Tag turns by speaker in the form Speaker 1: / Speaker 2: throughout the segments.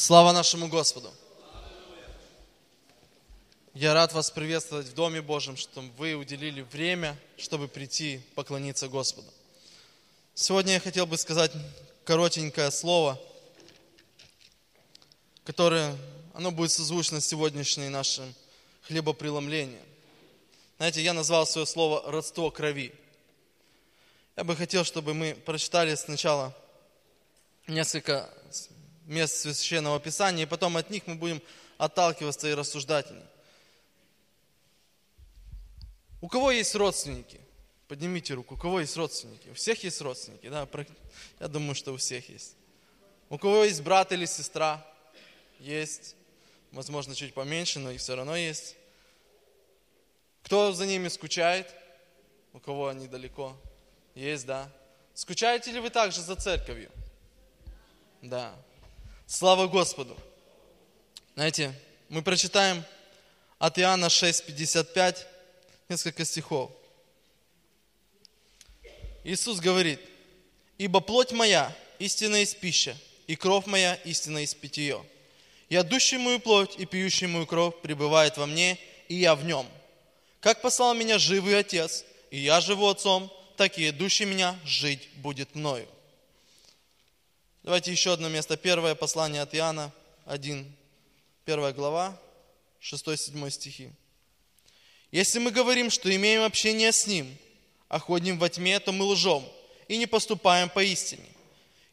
Speaker 1: Слава нашему Господу! Я рад вас приветствовать в Доме Божьем, что вы уделили время, чтобы прийти поклониться Господу. Сегодня я хотел бы сказать коротенькое слово, которое, оно будет созвучно сегодняшней нашим хлебопреломлением. Знаете, я назвал свое слово «родство крови». Я бы хотел, чтобы мы прочитали сначала несколько мест Священного Писания, и потом от них мы будем отталкиваться и рассуждать. У кого есть родственники? Поднимите руку. У кого есть родственники? У всех есть родственники, да? Я думаю, что у всех есть. У кого есть брат или сестра? Есть. Возможно, чуть поменьше, но и все равно есть. Кто за ними скучает? У кого они далеко? Есть, да. Скучаете ли вы также за церковью? Да. Слава Господу. Знаете, мы прочитаем от Иоанна 6:55 несколько стихов. Иисус говорит, «Ибо плоть моя истинно есть пища, и кровь моя истинно есть питье. Ядущий мою плоть и пьющий мою кровь пребывает во мне, и я в нем. Как послал меня живый Отец, и я живу Отцом, так и идущий меня жить будет мною». Давайте еще одно место. Первое послание от Иоанна 1, первая глава, 6-7 стихи. Если мы говорим, что имеем общение с Ним, а ходим во тьме, то мы лжем и не поступаем по истине.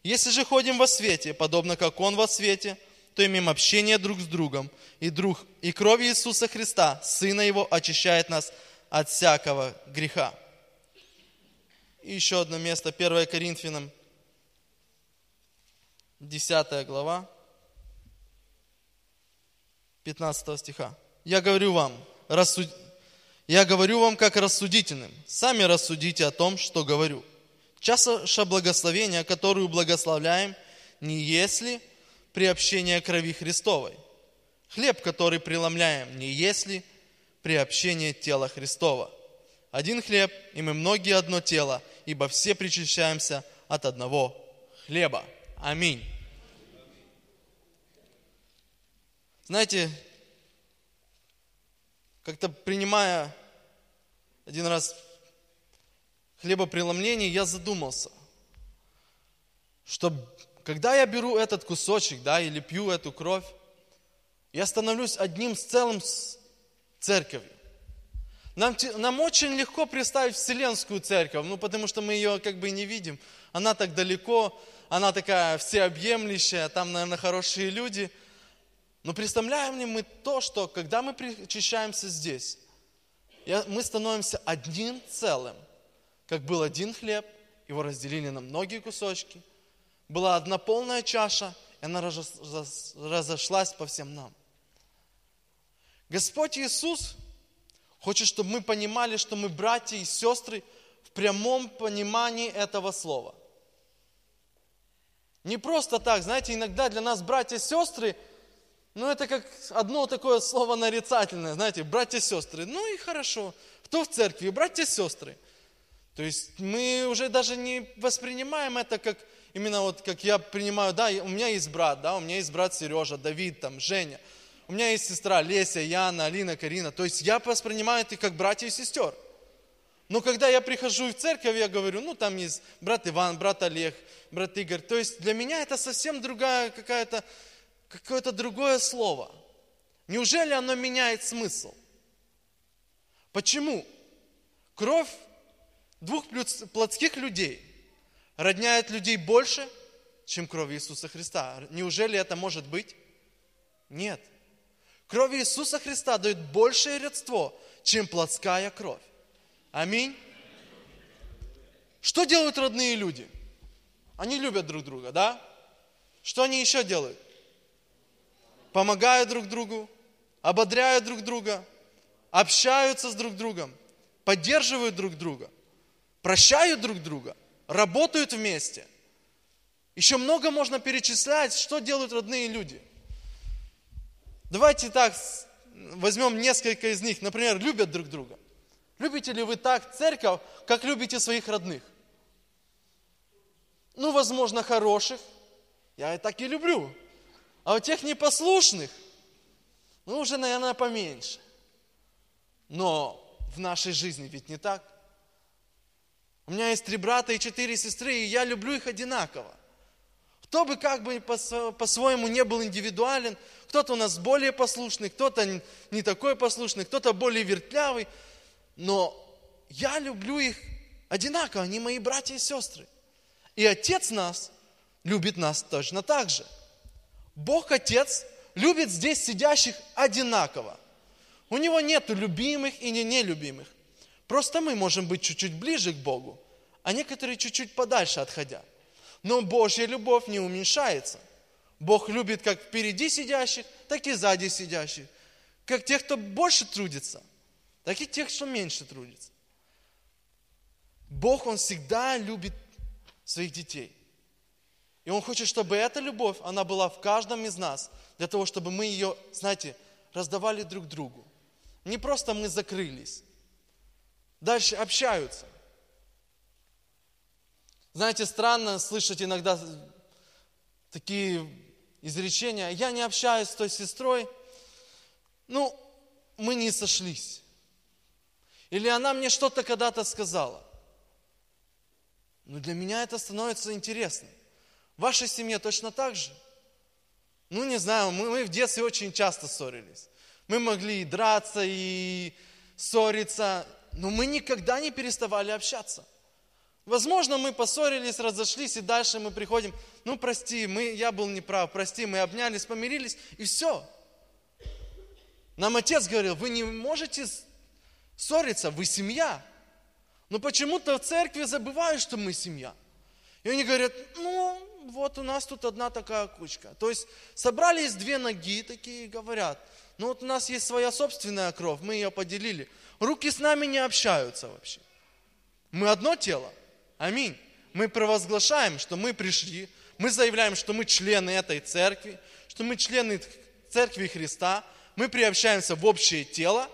Speaker 1: Если же ходим во свете, подобно как Он во свете, то имеем общение друг с другом, и, друг, и кровь Иисуса Христа, Сына Его, очищает нас от всякого греха. И еще одно место, 1 Коринфянам, 10 глава, 15 стиха. «Я говорю вам, рассуд... Я говорю вам как рассудительным. Сами рассудите о том, что говорю. Чаша благословения, которую благословляем, не если приобщение крови Христовой. Хлеб, который преломляем, не если приобщение тела Христова. Один хлеб, и мы многие одно тело, ибо все причащаемся от одного хлеба. Аминь. Знаете, как-то принимая один раз хлебопреломление, я задумался, что когда я беру этот кусочек, да, или пью эту кровь, я становлюсь одним с целым с церковью. Нам, нам очень легко представить Вселенскую церковь, ну, потому что мы ее как бы не видим. Она так далеко, она такая всеобъемлющая, там, наверное, хорошие люди – но представляем ли мы то, что когда мы причащаемся здесь, мы становимся одним целым, как был один хлеб, его разделили на многие кусочки, была одна полная чаша, и она разошлась по всем нам. Господь Иисус хочет, чтобы мы понимали, что мы братья и сестры в прямом понимании этого слова. Не просто так, знаете, иногда для нас братья и сестры – ну, это как одно такое слово нарицательное, знаете, братья и сестры. Ну и хорошо. Кто в церкви? Братья и сестры. То есть мы уже даже не воспринимаем это как именно вот как я принимаю, да, у меня есть брат, да, у меня есть брат Сережа, Давид, там, Женя. У меня есть сестра Леся, Яна, Алина, Карина. То есть я воспринимаю это как братья и сестер. Но когда я прихожу в церковь, я говорю, ну там есть брат Иван, брат Олег, брат Игорь. То есть для меня это совсем другая какая-то какое-то другое слово. Неужели оно меняет смысл? Почему? Кровь двух плотских людей родняет людей больше, чем кровь Иисуса Христа. Неужели это может быть? Нет. Кровь Иисуса Христа дает большее родство, чем плотская кровь. Аминь. Что делают родные люди? Они любят друг друга, да? Что они еще делают? помогают друг другу, ободряют друг друга, общаются с друг другом, поддерживают друг друга, прощают друг друга, работают вместе. Еще много можно перечислять, что делают родные люди. Давайте так, возьмем несколько из них. Например, любят друг друга. Любите ли вы так церковь, как любите своих родных? Ну, возможно, хороших. Я и так и люблю. А у тех непослушных, ну, уже, наверное, поменьше. Но в нашей жизни ведь не так. У меня есть три брата и четыре сестры, и я люблю их одинаково. Кто бы как бы по-своему не был индивидуален, кто-то у нас более послушный, кто-то не такой послушный, кто-то более вертлявый, но я люблю их одинаково, они мои братья и сестры. И Отец нас любит нас точно так же. Бог Отец любит здесь сидящих одинаково. У Него нет любимых и не нелюбимых. Просто мы можем быть чуть-чуть ближе к Богу, а некоторые чуть-чуть подальше отходя. Но Божья любовь не уменьшается. Бог любит как впереди сидящих, так и сзади сидящих. Как тех, кто больше трудится, так и тех, что меньше трудится. Бог, Он всегда любит своих детей. И Он хочет, чтобы эта любовь, она была в каждом из нас, для того, чтобы мы ее, знаете, раздавали друг другу. Не просто мы закрылись, Дальше общаются. Знаете, странно слышать иногда такие изречения. Я не общаюсь с той сестрой. Ну, мы не сошлись. Или она мне что-то когда-то сказала. Но для меня это становится интересным. В вашей семье точно так же? Ну, не знаю, мы, мы в детстве очень часто ссорились. Мы могли и драться, и ссориться но мы никогда не переставали общаться. Возможно, мы поссорились, разошлись, и дальше мы приходим, ну прости, мы, я был неправ, прости, мы обнялись, помирились, и все. Нам отец говорил, вы не можете ссориться, вы семья. Но почему-то в церкви забывают, что мы семья. И они говорят, ну, вот у нас тут одна такая кучка. То есть собрались две ноги такие, говорят, ну вот у нас есть своя собственная кровь, мы ее поделили. Руки с нами не общаются вообще. Мы одно тело. Аминь. Мы провозглашаем, что мы пришли, мы заявляем, что мы члены этой церкви, что мы члены церкви Христа, мы приобщаемся в общее тело.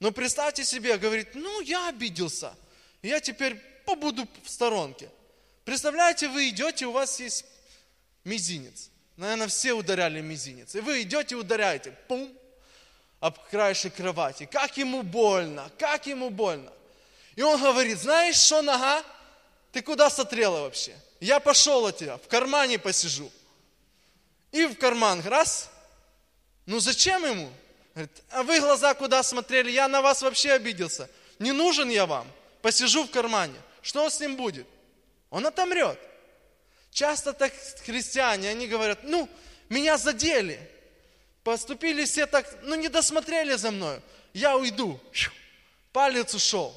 Speaker 1: Но представьте себе, говорит, ну я обиделся, я теперь побуду в сторонке. Представляете, вы идете, у вас есть мизинец. Наверное, все ударяли мизинец. И вы идете, ударяете. Пум, об краешек кровати. Как ему больно, как ему больно. И он говорит, знаешь что, нога, ты куда смотрела вообще? Я пошел от тебя, в кармане посижу. И в карман, раз. Ну зачем ему? Говорит, а вы глаза куда смотрели? Я на вас вообще обиделся. Не нужен я вам. Посижу в кармане. Что с ним будет? Он отомрет. Часто так христиане, они говорят, ну, меня задели. Поступили все так, ну не досмотрели за мной. Я уйду. Палец ушел.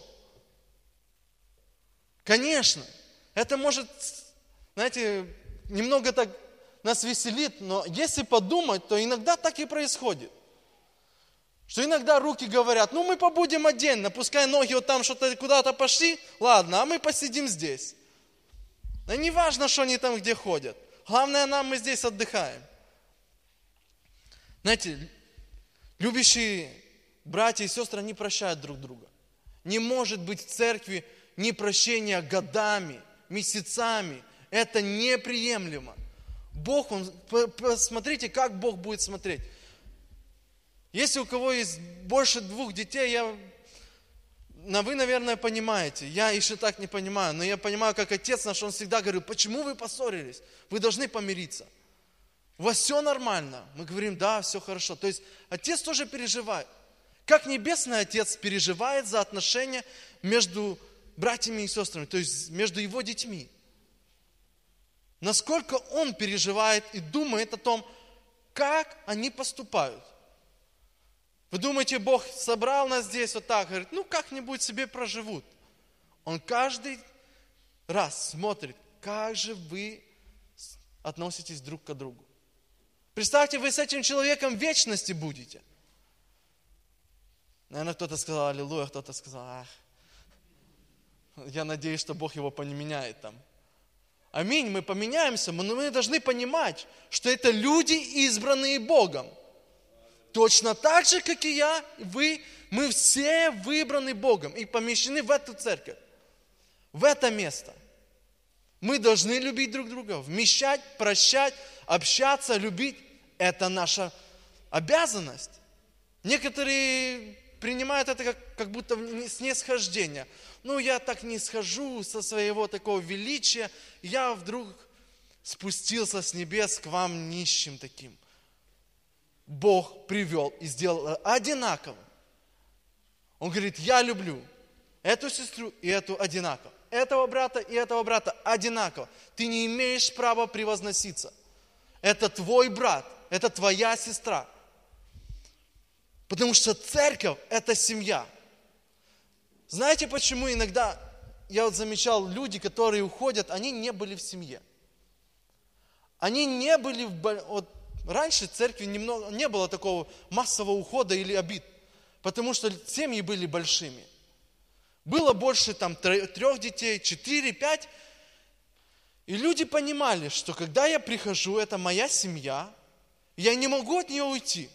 Speaker 1: Конечно, это может, знаете, немного так нас веселит, но если подумать, то иногда так и происходит. Что иногда руки говорят, ну мы побудем отдельно, пускай ноги вот там что-то куда-то пошли, ладно, а мы посидим здесь. Да не важно, что они там где ходят. Главное, нам мы здесь отдыхаем. Знаете, любящие братья и сестры, они прощают друг друга. Не может быть в церкви непрощения годами, месяцами. Это неприемлемо. Бог, он, посмотрите, как Бог будет смотреть. Если у кого есть больше двух детей, я, на вы, наверное, понимаете. Я еще так не понимаю, но я понимаю, как отец наш, он всегда говорил, почему вы поссорились? Вы должны помириться. У вас все нормально. Мы говорим, да, все хорошо. То есть отец тоже переживает. Как небесный отец переживает за отношения между братьями и сестрами, то есть между его детьми. Насколько он переживает и думает о том, как они поступают. Вы думаете, Бог собрал нас здесь вот так, говорит, ну как-нибудь себе проживут. Он каждый раз смотрит, как же вы относитесь друг к другу. Представьте, вы с этим человеком в вечности будете. Наверное, кто-то сказал аллилуйя, кто-то сказал, ах, я надеюсь, что Бог его поменяет там. Аминь, мы поменяемся, но мы должны понимать, что это люди, избранные Богом. Точно так же, как и я, вы, мы все выбраны Богом и помещены в эту церковь, в это место. Мы должны любить друг друга, вмещать, прощать, общаться, любить – это наша обязанность. Некоторые принимают это как, как будто снисхождение. Ну, я так не схожу со своего такого величия, я вдруг спустился с небес к вам нищим таким. Бог привел и сделал одинаково. Он говорит, я люблю эту сестру и эту одинаково. Этого брата и этого брата одинаково. Ты не имеешь права превозноситься. Это твой брат, это твоя сестра. Потому что церковь – это семья. Знаете, почему иногда, я вот замечал, люди, которые уходят, они не были в семье. Они не были в... Вот раньше в церкви немного, не было такого массового ухода или обид, потому что семьи были большими. Было больше там трех детей, четыре, пять. И люди понимали, что когда я прихожу, это моя семья, я не могу от нее уйти.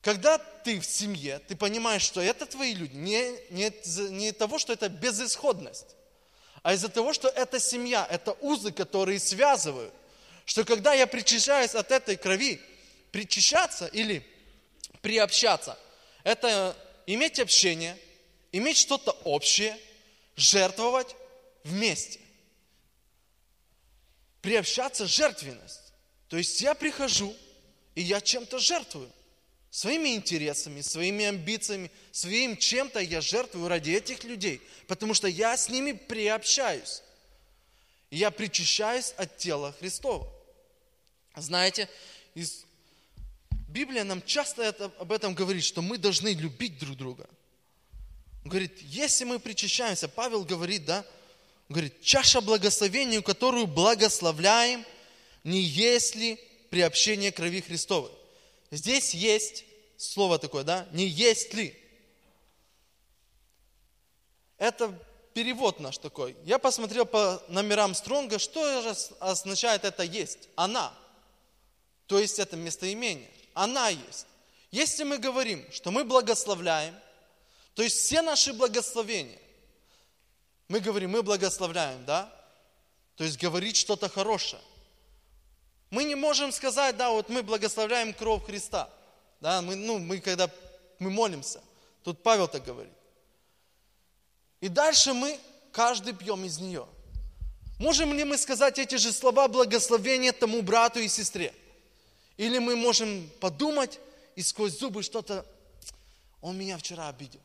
Speaker 1: Когда ты в семье, ты понимаешь, что это твои люди, не, не, не того, что это безысходность, а из-за того, что это семья, это узы, которые связывают – что когда я причащаюсь от этой крови, причащаться или приобщаться, это иметь общение, иметь что-то общее, жертвовать вместе. Приобщаться – жертвенность. То есть я прихожу, и я чем-то жертвую. Своими интересами, своими амбициями, своим чем-то я жертвую ради этих людей, потому что я с ними приобщаюсь. Я причащаюсь от тела Христова. Знаете, из... Библия нам часто это, об этом говорит, что мы должны любить друг друга. Он говорит, если мы причащаемся, Павел говорит, да, он говорит, чаша благословения, которую благословляем, не есть ли приобщение крови Христовой. Здесь есть слово такое, да, не есть ли. Это перевод наш такой. Я посмотрел по номерам Стронга, что же означает это есть. Она. То есть это местоимение. Она есть. Если мы говорим, что мы благословляем, то есть все наши благословения, мы говорим, мы благословляем, да? То есть говорить что-то хорошее. Мы не можем сказать, да, вот мы благословляем кровь Христа. Да, мы, ну, мы когда мы молимся, тут Павел так говорит. И дальше мы каждый пьем из нее. Можем ли мы сказать эти же слова благословения тому брату и сестре? Или мы можем подумать и сквозь зубы что-то, он меня вчера обидел.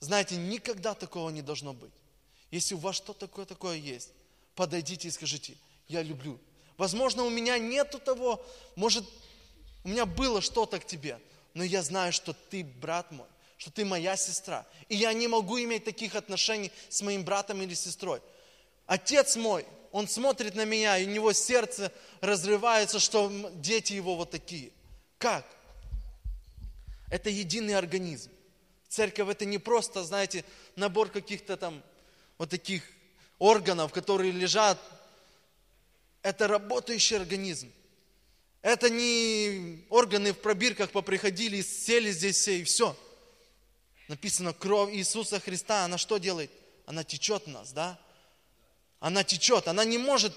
Speaker 1: Знаете, никогда такого не должно быть. Если у вас что-то такое такое есть, подойдите и скажите, я люблю. Возможно, у меня нету того, может, у меня было что-то к тебе, но я знаю, что ты брат мой, что ты моя сестра. И я не могу иметь таких отношений с моим братом или сестрой. Отец мой, он смотрит на меня, и у него сердце разрывается, что дети его вот такие. Как? Это единый организм. Церковь это не просто, знаете, набор каких-то там вот таких органов, которые лежат. Это работающий организм. Это не органы в пробирках поприходили, сели здесь все и все. Написано, кровь Иисуса Христа, она что делает? Она течет в нас, да? Она течет, она не может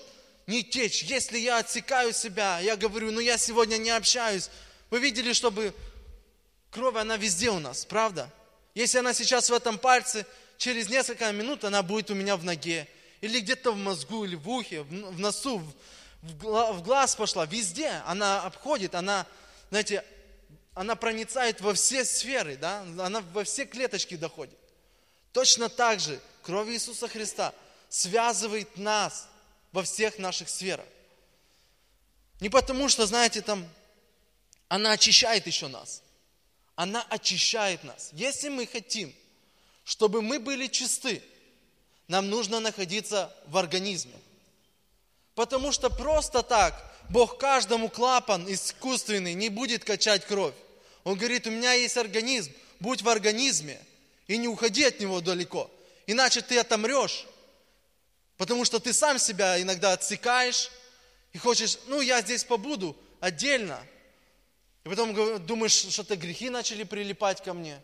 Speaker 1: не течь. Если я отсекаю себя, я говорю, ну я сегодня не общаюсь. Вы видели, чтобы кровь, она везде у нас, правда? Если она сейчас в этом пальце, через несколько минут она будет у меня в ноге. Или где-то в мозгу, или в ухе, в носу, в глаз пошла. Везде она обходит, она, знаете, она проницает во все сферы, да? она во все клеточки доходит. Точно так же кровь Иисуса Христа – связывает нас во всех наших сферах. Не потому, что, знаете, там, она очищает еще нас. Она очищает нас. Если мы хотим, чтобы мы были чисты, нам нужно находиться в организме. Потому что просто так Бог каждому клапан искусственный не будет качать кровь. Он говорит, у меня есть организм, будь в организме и не уходи от него далеко. Иначе ты отомрешь. Потому что ты сам себя иногда отсекаешь и хочешь, ну, я здесь побуду отдельно. И потом думаешь, что-то грехи начали прилипать ко мне.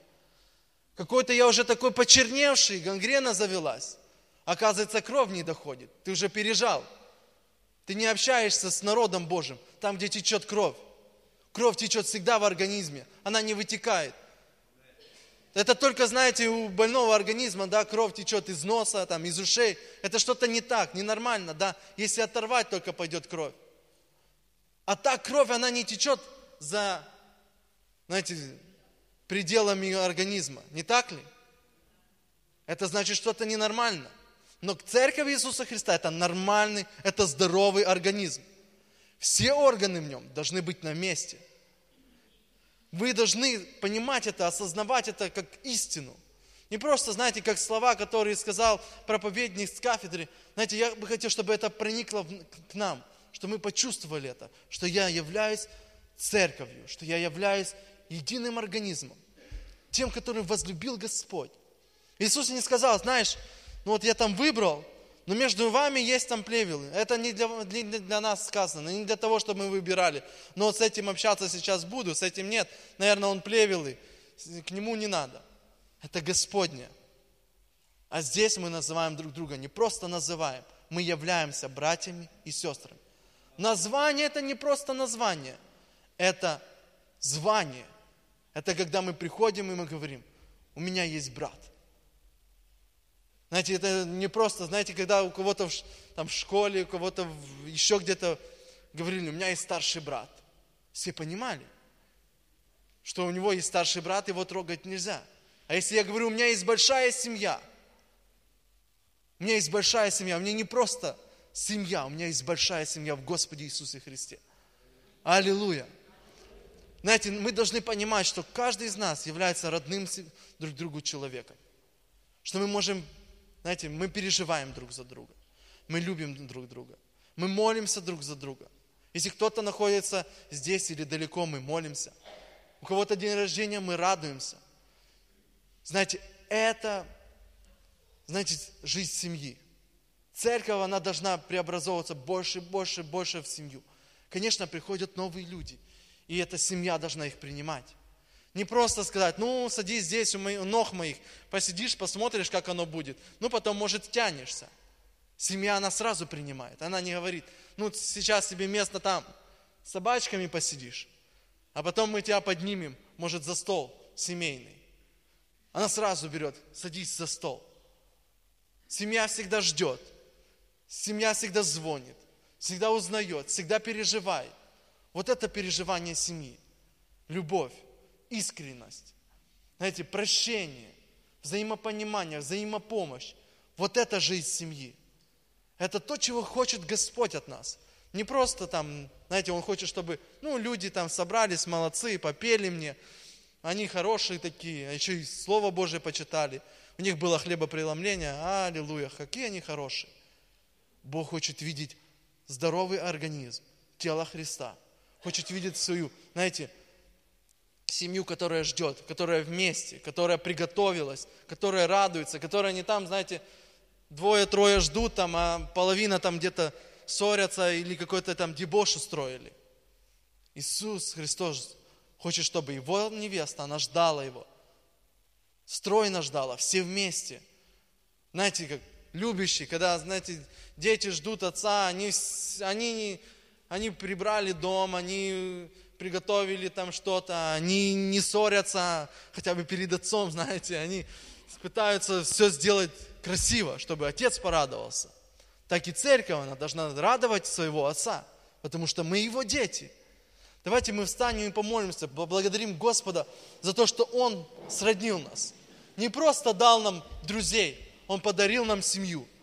Speaker 1: Какой-то я уже такой почерневший, гангрена завелась. Оказывается, кровь не доходит. Ты уже пережал. Ты не общаешься с народом Божьим, там, где течет кровь. Кровь течет всегда в организме, она не вытекает. Это только, знаете, у больного организма, да, кровь течет из носа, там, из ушей. Это что-то не так, ненормально, да. Если оторвать, только пойдет кровь. А так кровь, она не течет за, знаете, пределами организма. Не так ли? Это значит что-то ненормально. Но церковь Иисуса Христа – это нормальный, это здоровый организм. Все органы в нем должны быть на месте. Вы должны понимать это, осознавать это как истину. Не просто, знаете, как слова, которые сказал проповедник с кафедры. Знаете, я бы хотел, чтобы это проникло к нам, что мы почувствовали это, что я являюсь церковью, что я являюсь единым организмом, тем, который возлюбил Господь. Иисус не сказал, знаешь, ну вот я там выбрал, но между вами есть там плевелы. Это не для, не для нас сказано, не для того, чтобы мы выбирали. Но вот с этим общаться сейчас буду, с этим нет. Наверное, он плевелый, к нему не надо. Это Господне. А здесь мы называем друг друга, не просто называем, мы являемся братьями и сестрами. Название это не просто название, это звание. Это когда мы приходим и мы говорим, у меня есть брат – знаете, это не просто, знаете, когда у кого-то в, там, в школе, у кого-то в, еще где-то говорили, у меня есть старший брат. Все понимали, что у него есть старший брат, его трогать нельзя. А если я говорю, у меня есть большая семья, у меня есть большая семья, у меня не просто семья, у меня есть большая семья в Господе Иисусе Христе. Аллилуйя. Знаете, мы должны понимать, что каждый из нас является родным друг другу человеком. Что мы можем знаете, мы переживаем друг за друга. Мы любим друг друга. Мы молимся друг за друга. Если кто-то находится здесь или далеко, мы молимся. У кого-то день рождения, мы радуемся. Знаете, это, знаете, жизнь семьи. Церковь, она должна преобразовываться больше, больше, больше в семью. Конечно, приходят новые люди, и эта семья должна их принимать. Не просто сказать, ну, садись здесь у, моих, у ног моих, посидишь, посмотришь, как оно будет. Ну, потом, может, тянешься. Семья, она сразу принимает. Она не говорит, ну, сейчас тебе место там, с собачками посидишь, а потом мы тебя поднимем, может, за стол семейный. Она сразу берет, садись за стол. Семья всегда ждет. Семья всегда звонит, всегда узнает, всегда переживает. Вот это переживание семьи. Любовь искренность, знаете, прощение, взаимопонимание, взаимопомощь. Вот это жизнь семьи. Это то, чего хочет Господь от нас. Не просто там, знаете, Он хочет, чтобы, ну, люди там собрались, молодцы, попели мне, они хорошие такие, а еще и Слово Божие почитали. У них было хлебопреломление, аллилуйя, какие они хорошие. Бог хочет видеть здоровый организм, тело Христа. Хочет видеть свою, знаете, семью, которая ждет, которая вместе, которая приготовилась, которая радуется, которая не там, знаете, двое-трое ждут там, а половина там где-то ссорятся или какой-то там дебош устроили. Иисус Христос хочет, чтобы его невеста, она ждала его. Стройно ждала, все вместе. Знаете, как любящие, когда, знаете, дети ждут отца, они, они, они прибрали дом, они приготовили там что-то, они не ссорятся хотя бы перед отцом, знаете, они пытаются все сделать красиво, чтобы отец порадовался. Так и церковь, она должна радовать своего отца, потому что мы его дети. Давайте мы встанем и помолимся, поблагодарим Господа за то, что Он сроднил нас. Не просто дал нам друзей, Он подарил нам семью –